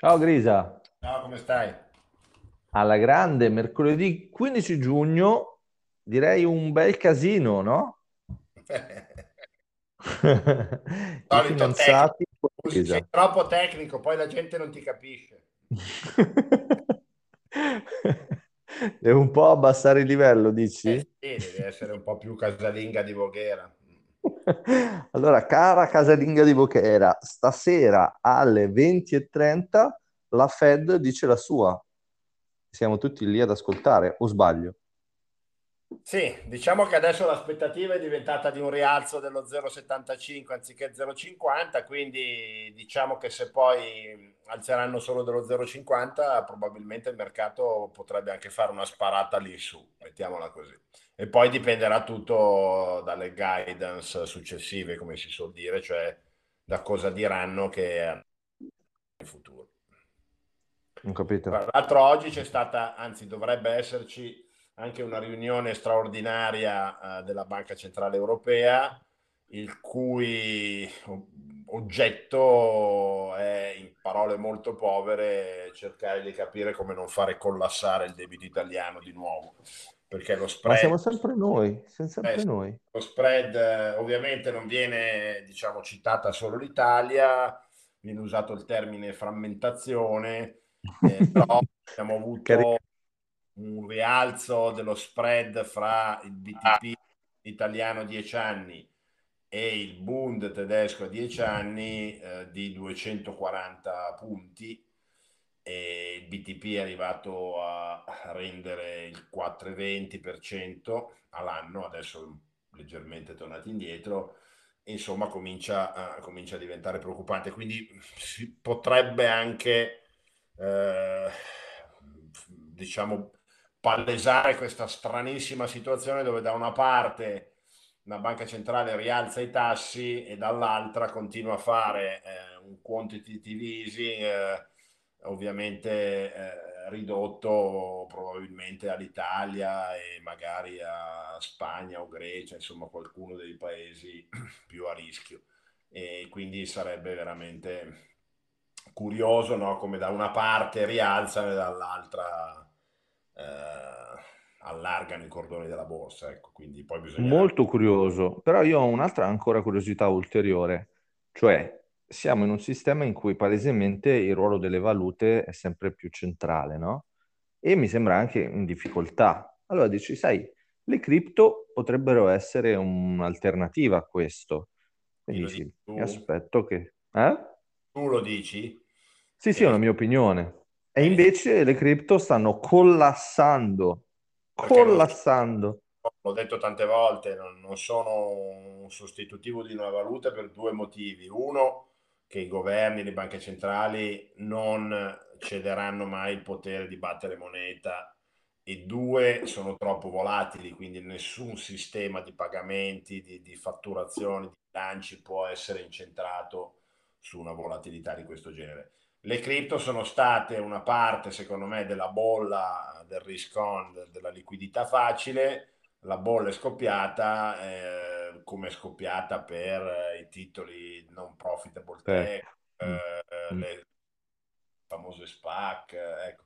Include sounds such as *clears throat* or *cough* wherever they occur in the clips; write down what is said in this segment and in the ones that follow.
Ciao Grisa, Ciao, come stai? alla grande, mercoledì 15 giugno, direi un bel casino, no? *laughs* I fidanzati, sei troppo tecnico, poi la gente non ti capisce. *laughs* Devo un po' abbassare il livello, Eh dici? sì, devi essere un po' più casalinga di Voghera. *laughs* Allora, cara casalinga di Bochera, stasera alle 20.30 la Fed dice la sua. Siamo tutti lì ad ascoltare, o sbaglio? Sì, diciamo che adesso l'aspettativa è diventata di un rialzo dello 0,75 anziché 0,50, quindi diciamo che se poi alzeranno solo dello 0,50, probabilmente il mercato potrebbe anche fare una sparata lì su, mettiamola così. E poi dipenderà tutto dalle guidance successive, come si suol dire, cioè da cosa diranno che in futuro. Tra l'altro oggi c'è stata, anzi dovrebbe esserci anche una riunione straordinaria eh, della Banca Centrale Europea, il cui oggetto è, in parole molto povere, cercare di capire come non fare collassare il debito italiano di nuovo, perché lo Ma spread siamo sempre noi, siamo eh, sempre noi. lo spread eh, ovviamente non viene, diciamo, citata solo l'Italia, viene usato il termine frammentazione, eh, però abbiamo *laughs* avuto un rialzo dello spread fra il BTP italiano a 10 anni e il Bund tedesco a 10 anni eh, di 240 punti. E il BTP è arrivato a rendere il 4,20% all'anno, adesso leggermente tornati indietro, insomma comincia a, comincia a diventare preoccupante. Quindi si potrebbe anche, eh, diciamo, palesare questa stranissima situazione dove da una parte una banca centrale rialza i tassi e dall'altra continua a fare eh, un quantitative easing, eh, ovviamente eh, ridotto probabilmente all'Italia e magari a Spagna o Grecia, insomma qualcuno dei paesi *clears throat* più a rischio. E quindi sarebbe veramente curioso, no? Come da una parte rialzano e dall'altra eh, allargano i cordoni della borsa, ecco, quindi poi bisognerà Molto curioso, però io ho un'altra ancora curiosità ulteriore, cioè siamo in un sistema in cui palesemente il ruolo delle valute è sempre più centrale, no? E mi sembra anche in difficoltà. Allora dici, sai, le cripto potrebbero essere un'alternativa a questo. Quindi dici mi aspetto che... Eh? tu lo dici, Sì, sì, è una mia opinione. E eh, invece le cripto stanno collassando, non collassando. l'ho detto tante volte, non, non sono un sostitutivo di una valuta per due motivi. Uno, che i governi, le banche centrali non cederanno mai il potere di battere moneta e due, sono troppo volatili, quindi nessun sistema di pagamenti, di, di fatturazioni, di bilanci può essere incentrato su una volatilità di questo genere. Le cripto sono state una parte, secondo me, della bolla del risk on, della liquidità facile, la bolla è scoppiata, eh, come è scoppiata per eh, i titoli non profitable Tech. Mm, eh, mm. le famose SPAC, eh, ecco.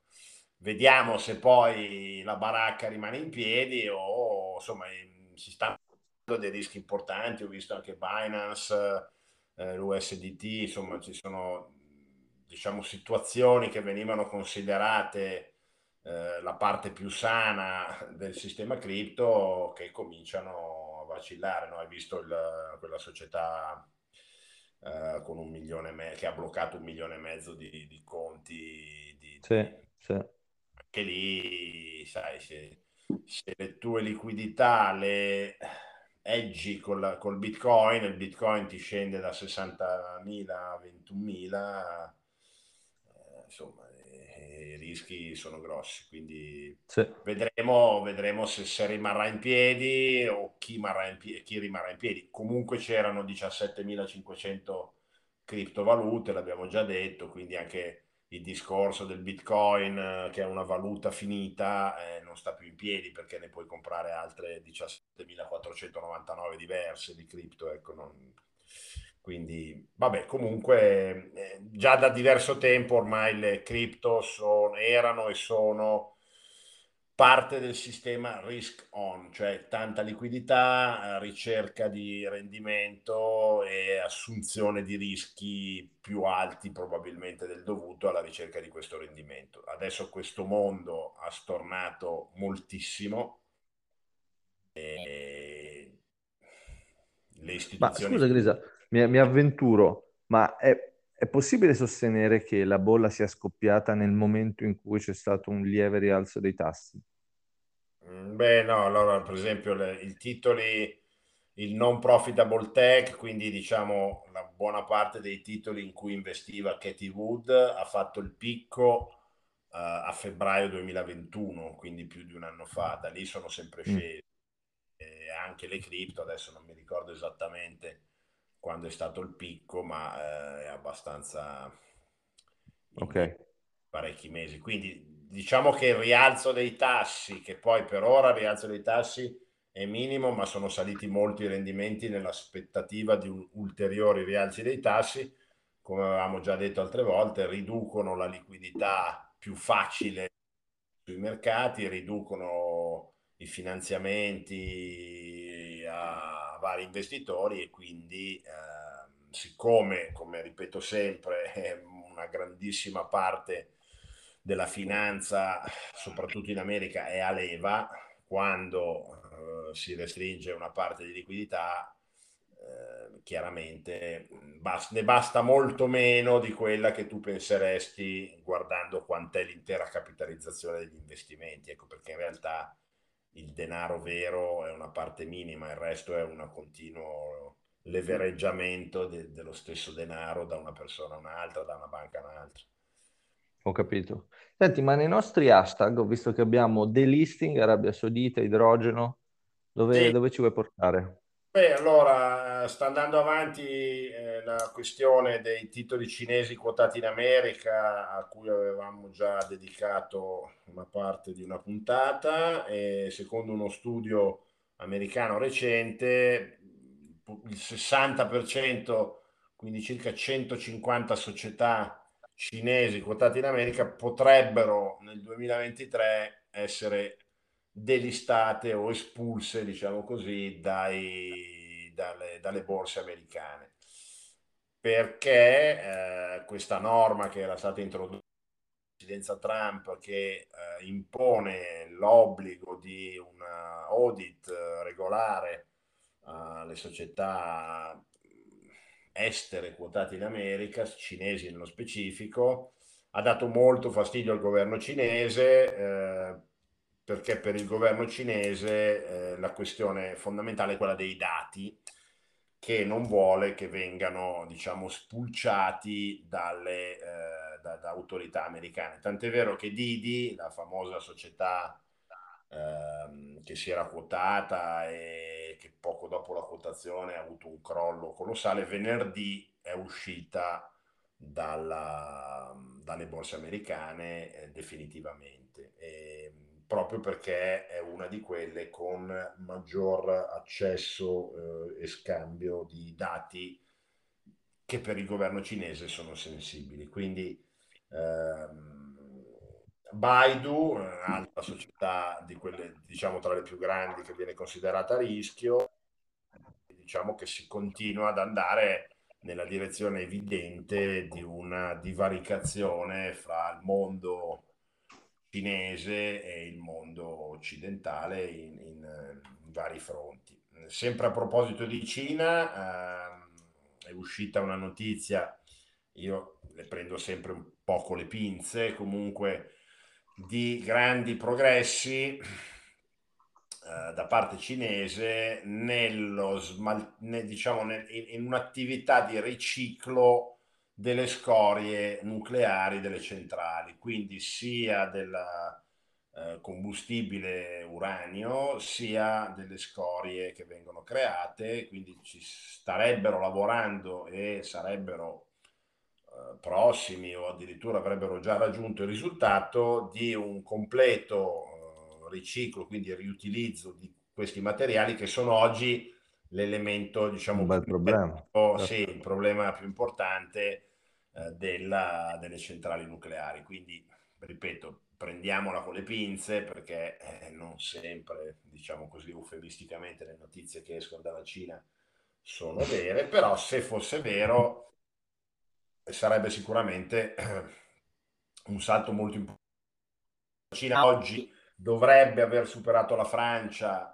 Vediamo se poi la baracca rimane in piedi o insomma in- si stanno dei rischi importanti. Ho visto anche Binance, eh, l'USDT, insomma ci sono diciamo situazioni che venivano considerate eh, la parte più sana del sistema cripto che cominciano a vacillare. No? Hai visto il- quella società eh, con un milione e me- che ha bloccato un milione e mezzo di, di conti di, Sì, di- sì. anche lì, sai, se, se le tue liquidità le eggi col, col Bitcoin, il Bitcoin ti scende da 60.000 a 21.000, eh, insomma, eh, i rischi sono grossi, quindi Sì. vedremo, vedremo se, se rimarrà in piedi o chi rimarrà in piedi, chi rimarrà in piedi. Comunque c'erano 17.500 criptovalute, l'abbiamo già detto, quindi anche il discorso del Bitcoin, eh, che è una valuta finita, eh, non sta più in piedi perché ne puoi comprare altre 17.499 diverse di cripto. Ecco, non- Quindi, vabbè, comunque eh, già da diverso tempo ormai le cripto sono, erano e sono parte del sistema risk on, cioè tanta liquidità, ricerca di rendimento e assunzione di rischi più alti probabilmente del dovuto alla ricerca di questo rendimento. Adesso questo mondo ha stornato moltissimo e le istituzioni... Ma scusa Grisa, mi, mi avventuro, ma è, è possibile sostenere che la bolla sia scoppiata nel momento in cui c'è stato un lieve rialzo dei tassi? Mm, beh, no, allora per esempio le, i titoli, il non profitable tech, quindi diciamo la buona parte dei titoli in cui investiva Katie Wood ha fatto il picco uh, a febbraio 2021, quindi più di un anno fa, da lì sono sempre mm. scesi. Mm. Anche le cripto, adesso non mi ricordo esattamente quando è stato il picco, ma uh, è abbastanza... Ok. Parecchi mesi. Quindi diciamo che il rialzo dei tassi, che poi per ora il rialzo dei tassi è minimo, ma sono saliti molti i rendimenti nell'aspettativa di un ulteriori rialzi dei tassi, come avevamo già detto altre volte, riducono la liquidità più facile sui mercati, riducono i finanziamenti a vari investitori e quindi eh, siccome, come ripeto sempre, *laughs* una grandissima parte della finanza, soprattutto in America, è a leva, quando eh, si restringe una parte di liquidità, eh, chiaramente bast- ne basta molto meno di quella che tu penseresti guardando quant'è l'intera capitalizzazione degli investimenti. Ecco perché in realtà il denaro vero è una parte minima, il resto è un continuo levereggiamento de- dello stesso denaro da una persona a un'altra, da una banca a un'altra. Ho capito. Senti, ma nei nostri hashtag ho visto che abbiamo delisting, Arabia Saudita, idrogeno. Dove, sì. dove ci vuoi portare? Beh, allora sta andando avanti eh, la questione dei titoli cinesi quotati in America, a cui avevamo già dedicato una parte di una puntata, e secondo uno studio americano recente, il 60%, quindi circa 150 società cinesi quotati in America potrebbero nel 2023 essere delistate o espulse, diciamo così, dai, dalle, dalle, borse americane. Perché eh, questa norma che era stata introdotta dalla presidenza Trump che eh, impone l'obbligo di un audit regolare alle società estere quotate in America, cinesi nello specifico, ha dato molto fastidio al governo cinese eh, perché per il governo cinese eh, la questione fondamentale è quella dei dati che non vuole che vengano diciamo spulciati dalle eh, da, da autorità americane. Tant'è vero che Didi, la famosa società ehm, che si era quotata e che poco dopo la quotazione ha avuto un crollo colossale, venerdì è uscita dalla, dalle borse americane eh, definitivamente, e, proprio perché è una di quelle con maggior accesso eh, e scambio di dati che per il governo cinese sono sensibili. Quindi ehm, Baidu, un'altra società di quelle, diciamo, tra le più grandi che viene considerata a rischio, diciamo che si continua ad andare nella direzione evidente di una divaricazione fra il mondo cinese e il mondo occidentale in, in, in vari fronti. Sempre a proposito di Cina, eh, è uscita una notizia, io le prendo sempre un po' con le pinze, comunque di grandi progressi eh, da parte cinese nello diciamo, in un'attività di riciclo delle scorie nucleari delle centrali, quindi sia del eh, combustibile uranio sia delle scorie che vengono create, quindi ci starebbero lavorando e sarebbero eh, prossimi o addirittura avrebbero già raggiunto il risultato di un completo eh, riciclo, quindi riutilizzo di questi materiali che sono oggi l'elemento, diciamo, un bel problema. Certo. Sì, il problema più importante eh, della, delle centrali nucleari. Quindi, ripeto, prendiamola con le pinze perché eh, non sempre, diciamo così eufemisticamente, le notizie che escono dalla Cina sono vere, però se fosse vero sarebbe sicuramente un salto molto importante. La Cina oggi dovrebbe aver superato la Francia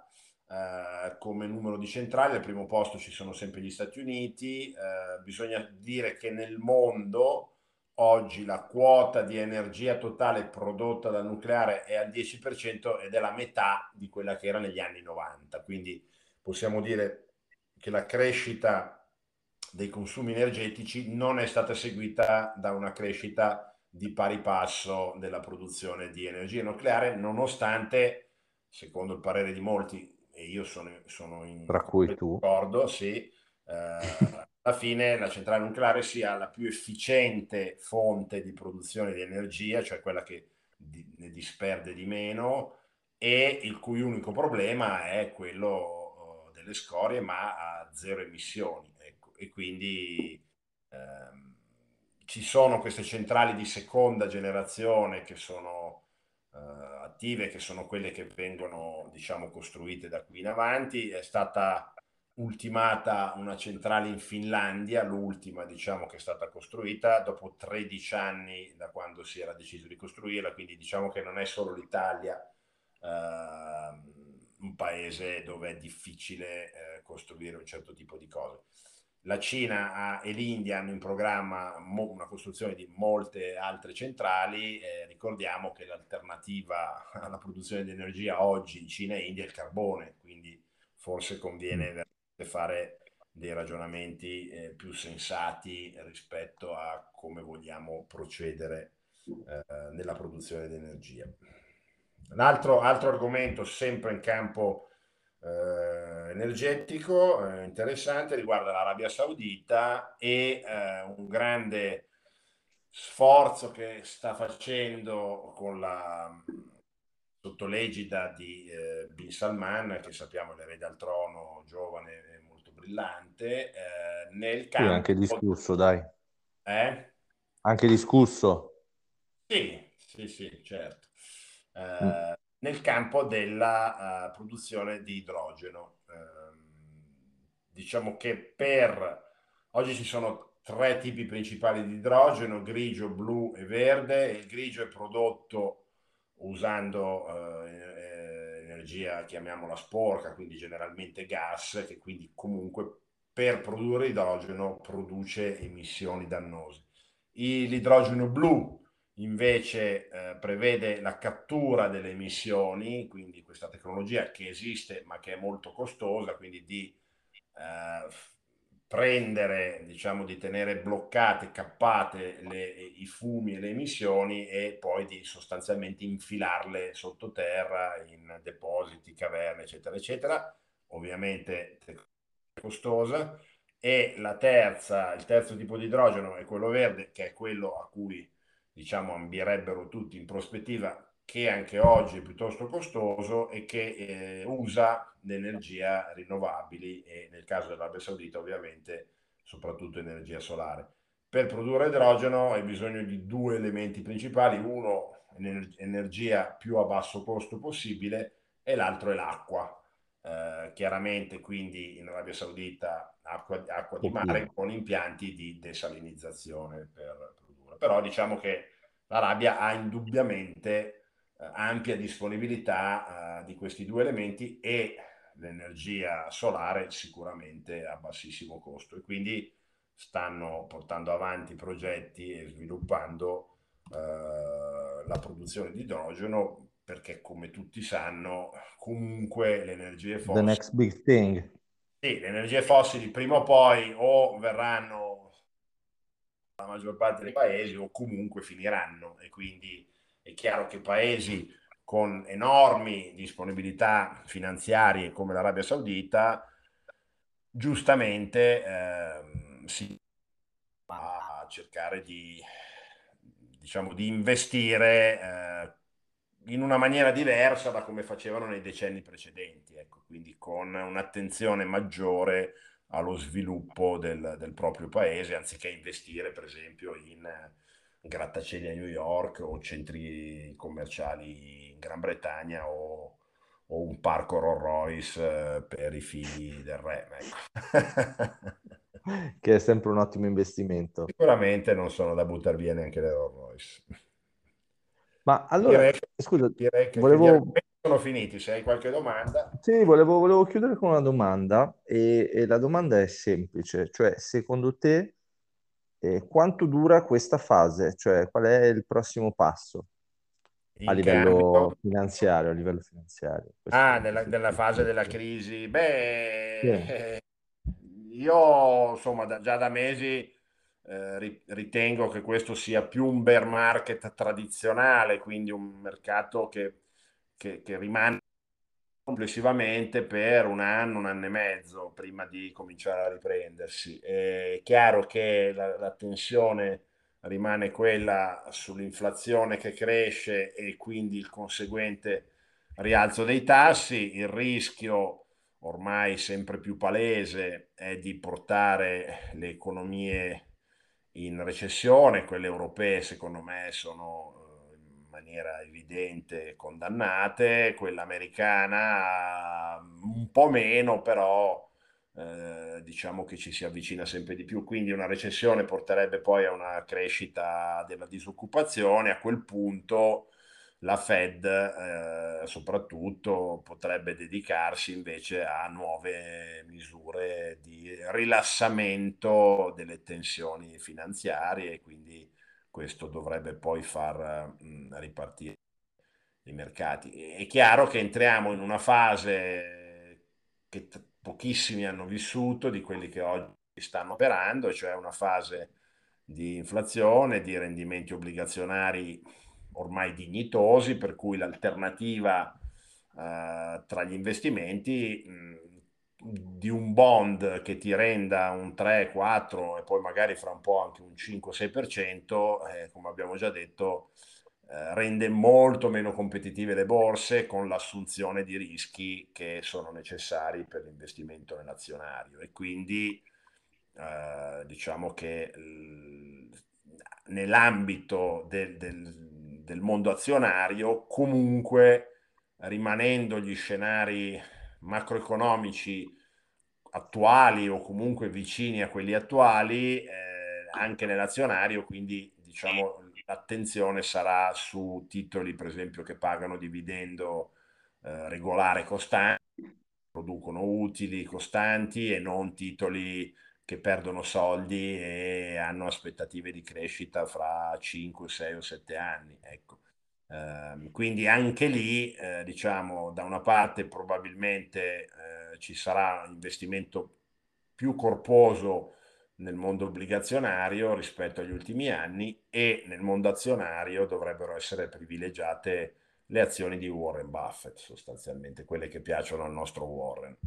eh, come numero di centrali, al primo posto ci sono sempre gli Stati Uniti, eh, bisogna dire che nel mondo oggi la quota di energia totale prodotta dal nucleare è al 10% ed è la metà di quella che era negli anni 90, quindi possiamo dire che la crescita dei consumi energetici non è stata seguita da una crescita di pari passo della produzione di energia nucleare, nonostante, secondo il parere di molti, e io sono, sono in Tra cui tu. d'accordo, sì, eh, alla fine la centrale nucleare sia la più efficiente fonte di produzione di energia, cioè quella che di, ne disperde di meno, e il cui unico problema è quello uh, delle scorie, ma a zero emissioni. Ecco. E quindi ehm, ci sono queste centrali di seconda generazione che sono attive, che sono quelle che vengono, diciamo, costruite da qui in avanti. È stata ultimata una centrale in Finlandia, l'ultima diciamo che è stata costruita dopo 13 anni da quando si era deciso di costruirla, quindi diciamo che non è solo l'Italia eh, un paese dove è difficile eh, costruire un certo tipo di cose. La Cina e l'India hanno in programma una costruzione di molte altre centrali, eh, ricordiamo che l'alternativa *laughs* alla produzione di energia oggi in Cina e India è il carbone, quindi forse conviene mm fare dei ragionamenti eh, più sensati rispetto a come vogliamo procedere eh, nella produzione di energia. Un altro, altro argomento sempre in campo eh, energetico eh, interessante riguarda l'Arabia Saudita e eh, un grande sforzo che sta facendo con la sotto l'egida di eh, Bin Salman, che sappiamo l'erede al trono, giovane e molto brillante, eh, nel campo... Sì, anche discusso, dai. Eh? Anche discusso. Sì, sì, sì, certo. Eh, mm. Nel campo della uh, produzione di idrogeno. Ehm, diciamo che per... Oggi ci sono tre tipi principali di idrogeno, grigio, blu e verde. Il grigio è prodotto usando eh, energia, chiamiamola sporca, quindi generalmente gas, che quindi comunque per produrre idrogeno produce emissioni dannose. L'idrogeno blu invece eh, prevede la cattura delle emissioni, quindi questa tecnologia che esiste ma che è molto costosa, quindi di eh, prendere, diciamo, di tenere bloccate, cappate le, i fumi e le emissioni e poi di sostanzialmente infilarle sottoterra in depositi, caverne, eccetera, eccetera. Ovviamente costosa. E la terza, il terzo tipo di idrogeno è quello verde, che è quello a cui diciamo ambierebbero tutti in prospettiva che anche oggi è piuttosto costoso e che eh, usa l'energia rinnovabili e nel caso dell'Arabia Saudita ovviamente soprattutto energia solare. Per produrre idrogeno hai bisogno di due elementi principali, uno energia più a basso costo possibile e l'altro è l'acqua. Eh, chiaramente quindi in Arabia Saudita acqua, acqua di mare con impianti di desalinizzazione per produrre. Però diciamo che l'Arabia ha indubbiamente eh, ampia disponibilità uh, di questi due elementi e l'energia solare sicuramente a bassissimo costo e quindi stanno portando avanti progetti e sviluppando uh, la produzione di idrogeno perché come tutti sanno comunque le energie fossili The next big thing. Sì, le energie fossili prima o poi o verranno maggior parte dei paesi o comunque finiranno. E quindi è chiaro che paesi con enormi disponibilità finanziarie come l'Arabia Saudita, giustamente eh, si va a cercare di, diciamo, di investire eh, in una maniera diversa da come facevano nei decenni precedenti, ecco, quindi con un'attenzione maggiore allo sviluppo del, del proprio paese, anziché investire per esempio in grattacieli a New York o centri commerciali in Gran Bretagna o, o un parco Rolls Royce eh, per i figli del re. Ecco. che è sempre un ottimo investimento. Sicuramente non sono da buttare via neanche le Rolls Royce. Ma allora, direi che, scusa, direi che volevo... sono finiti. Se hai qualche domanda. Sì, volevo, volevo chiudere con una domanda e, e, la domanda è semplice, cioè secondo te eh, quanto dura questa fase? Cioè qual è il prossimo passo a livello finanziario? A livello finanziario ah, nella, nella, fase della crisi? Beh, yeah. io insomma da, già da mesi eh, ritengo che questo sia più un bear market tradizionale, quindi un mercato che, che, che rimane complessivamente per un anno, un anno e mezzo prima di cominciare a riprendersi. È chiaro che la, la tensione rimane quella sull'inflazione che cresce e quindi il conseguente rialzo dei tassi, il rischio ormai sempre più palese è di portare le economie in recessione, quelle europee secondo me sono maniera evidente condannate, quella americana un po' meno, però eh, diciamo che ci si avvicina sempre di più, quindi una recessione porterebbe poi a una crescita della disoccupazione, a quel punto la Fed eh, soprattutto potrebbe dedicarsi invece a nuove misure di rilassamento delle tensioni finanziarie quindi questo dovrebbe poi far ripartire i mercati. È chiaro che entriamo in una fase che pochissimi hanno vissuto di quelli che oggi stanno operando, cioè una fase di inflazione, di rendimenti obbligazionari ormai dignitosi, per cui l'alternativa eh, tra gli investimenti mh, di un bond che ti renda un 3, 4 e poi magari fra un po' anche un 5-6%, eh, come abbiamo già detto, eh, rende molto meno competitive le borse con l'assunzione di rischi che sono necessari per l'investimento nell'azionario e quindi eh, diciamo che nell'ambito del, del del mondo azionario, comunque rimanendo gli scenari macroeconomici attuali o comunque vicini a quelli attuali, eh, anche nell'azionario, quindi diciamo l'attenzione sarà su titoli per esempio che pagano dividendo eh, regolare costante, producono utili costanti e non titoli che perdono soldi e hanno aspettative di crescita fra 5, 6 o 7 anni. Ecco. Eh, quindi anche lì, eh, diciamo, da una parte probabilmente eh, ci sarà un investimento più corposo nel mondo obbligazionario rispetto agli ultimi anni e nel mondo azionario dovrebbero essere privilegiate le azioni di Warren Buffett, sostanzialmente quelle che piacciono al nostro Warren.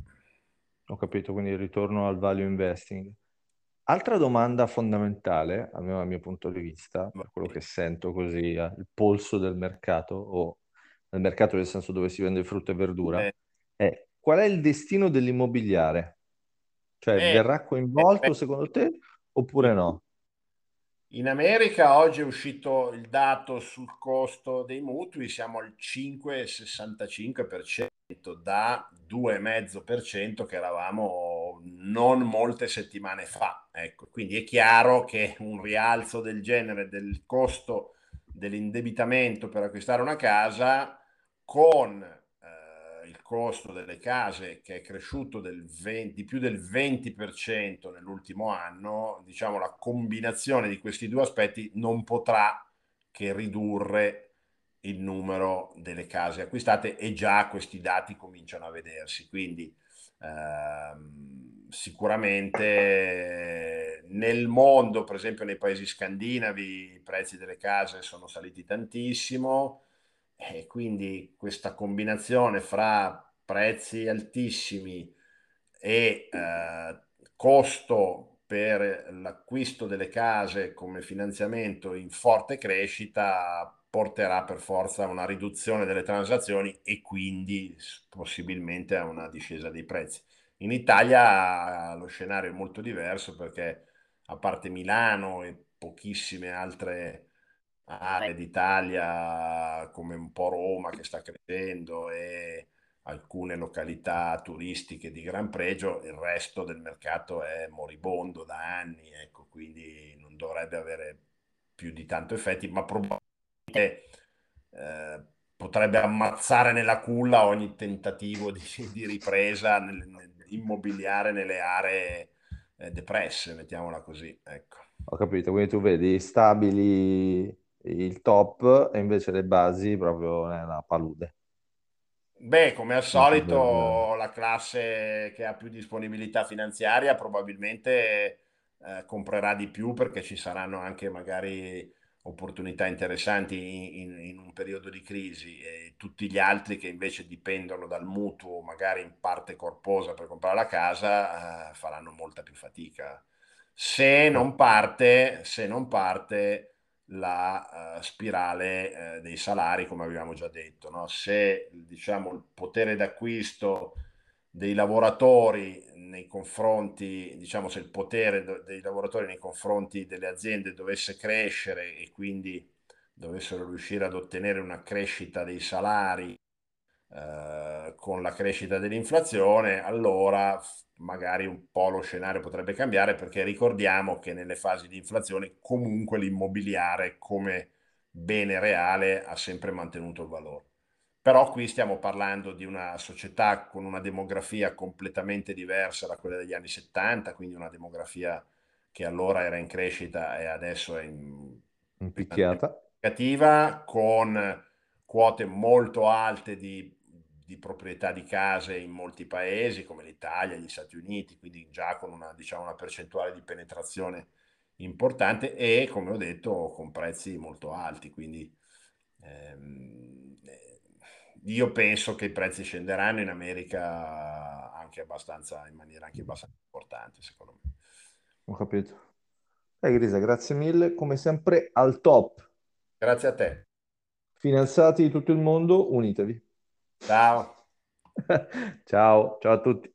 Ho capito, quindi ritorno al value investing. Altra domanda fondamentale, almeno dal mio punto di vista, per quello che sento così, eh, il polso del mercato, o nel mercato nel senso dove si vende frutta e verdura, eh. è qual è il destino dell'immobiliare? Cioè, eh, verrà coinvolto eh, secondo te oppure no? In America oggi è uscito il dato sul costo dei mutui, siamo al 5,65% da 2,5% che eravamo non molte settimane fa. Ecco, quindi è chiaro che un rialzo del genere del costo dell'indebitamento per acquistare una casa con costo delle case che è cresciuto del 20, di più del 20% nell'ultimo anno, diciamo la combinazione di questi due aspetti non potrà che ridurre il numero delle case acquistate e già questi dati cominciano a vedersi. Quindi ehm, sicuramente nel mondo, per esempio nei paesi scandinavi, i prezzi delle case sono saliti tantissimo e quindi questa combinazione fra prezzi altissimi e eh, costo per l'acquisto delle case come finanziamento in forte crescita porterà per forza a una riduzione delle transazioni e quindi possibilmente a una discesa dei prezzi. In Italia lo scenario è molto diverso perché a parte Milano e pochissime altre aree d'Italia come un po' Roma che sta crescendo e alcune località turistiche di gran pregio, il resto del mercato è moribondo da anni, ecco, quindi non dovrebbe avere più di tanto effetti, ma probabilmente eh, potrebbe ammazzare nella culla ogni tentativo di, *laughs* di ripresa nel, nel, immobiliare nelle aree eh, depresse, mettiamola così. Ecco. Ho capito, quindi tu vedi stabili il top e invece le basi proprio nella palude. Beh, come al solito, la classe che ha più disponibilità finanziaria probabilmente eh, comprerà di più perché ci saranno anche magari opportunità interessanti in, in, un periodo di crisi e tutti gli altri che invece dipendono dal mutuo, magari in parte corposa per comprare la casa, eh, faranno molta più fatica. Se non parte, se non parte la uh, spirale uh, dei salari, come abbiamo già detto, no? se diciamo, il potere d'acquisto dei lavoratori nei confronti, diciamo se il potere dei lavoratori nei confronti delle aziende dovesse crescere e quindi dovessero riuscire ad ottenere una crescita dei salari eh, con la crescita dell'inflazione, allora magari un po' lo scenario potrebbe cambiare perché ricordiamo che nelle fasi di inflazione comunque l'immobiliare come bene reale ha sempre mantenuto il valore. Però qui stiamo parlando di una società con una demografia completamente diversa da quella degli anni 70, quindi una demografia che allora era in crescita e adesso è in, in picchiata, con quote molto alte di, di, proprietà di case in molti paesi come l'Italia, gli Stati Uniti, quindi già con una, diciamo, una percentuale di penetrazione importante e come ho detto con prezzi molto alti, quindi ehm, io penso che i prezzi scenderanno in America anche abbastanza, in maniera anche abbastanza importante, secondo me. Ho capito. Eh, Grisa, grazie mille, come sempre al top. Grazie a te. Finanziati di tutto il mondo, unitevi. Ciao. *laughs* ciao, ciao a tutti.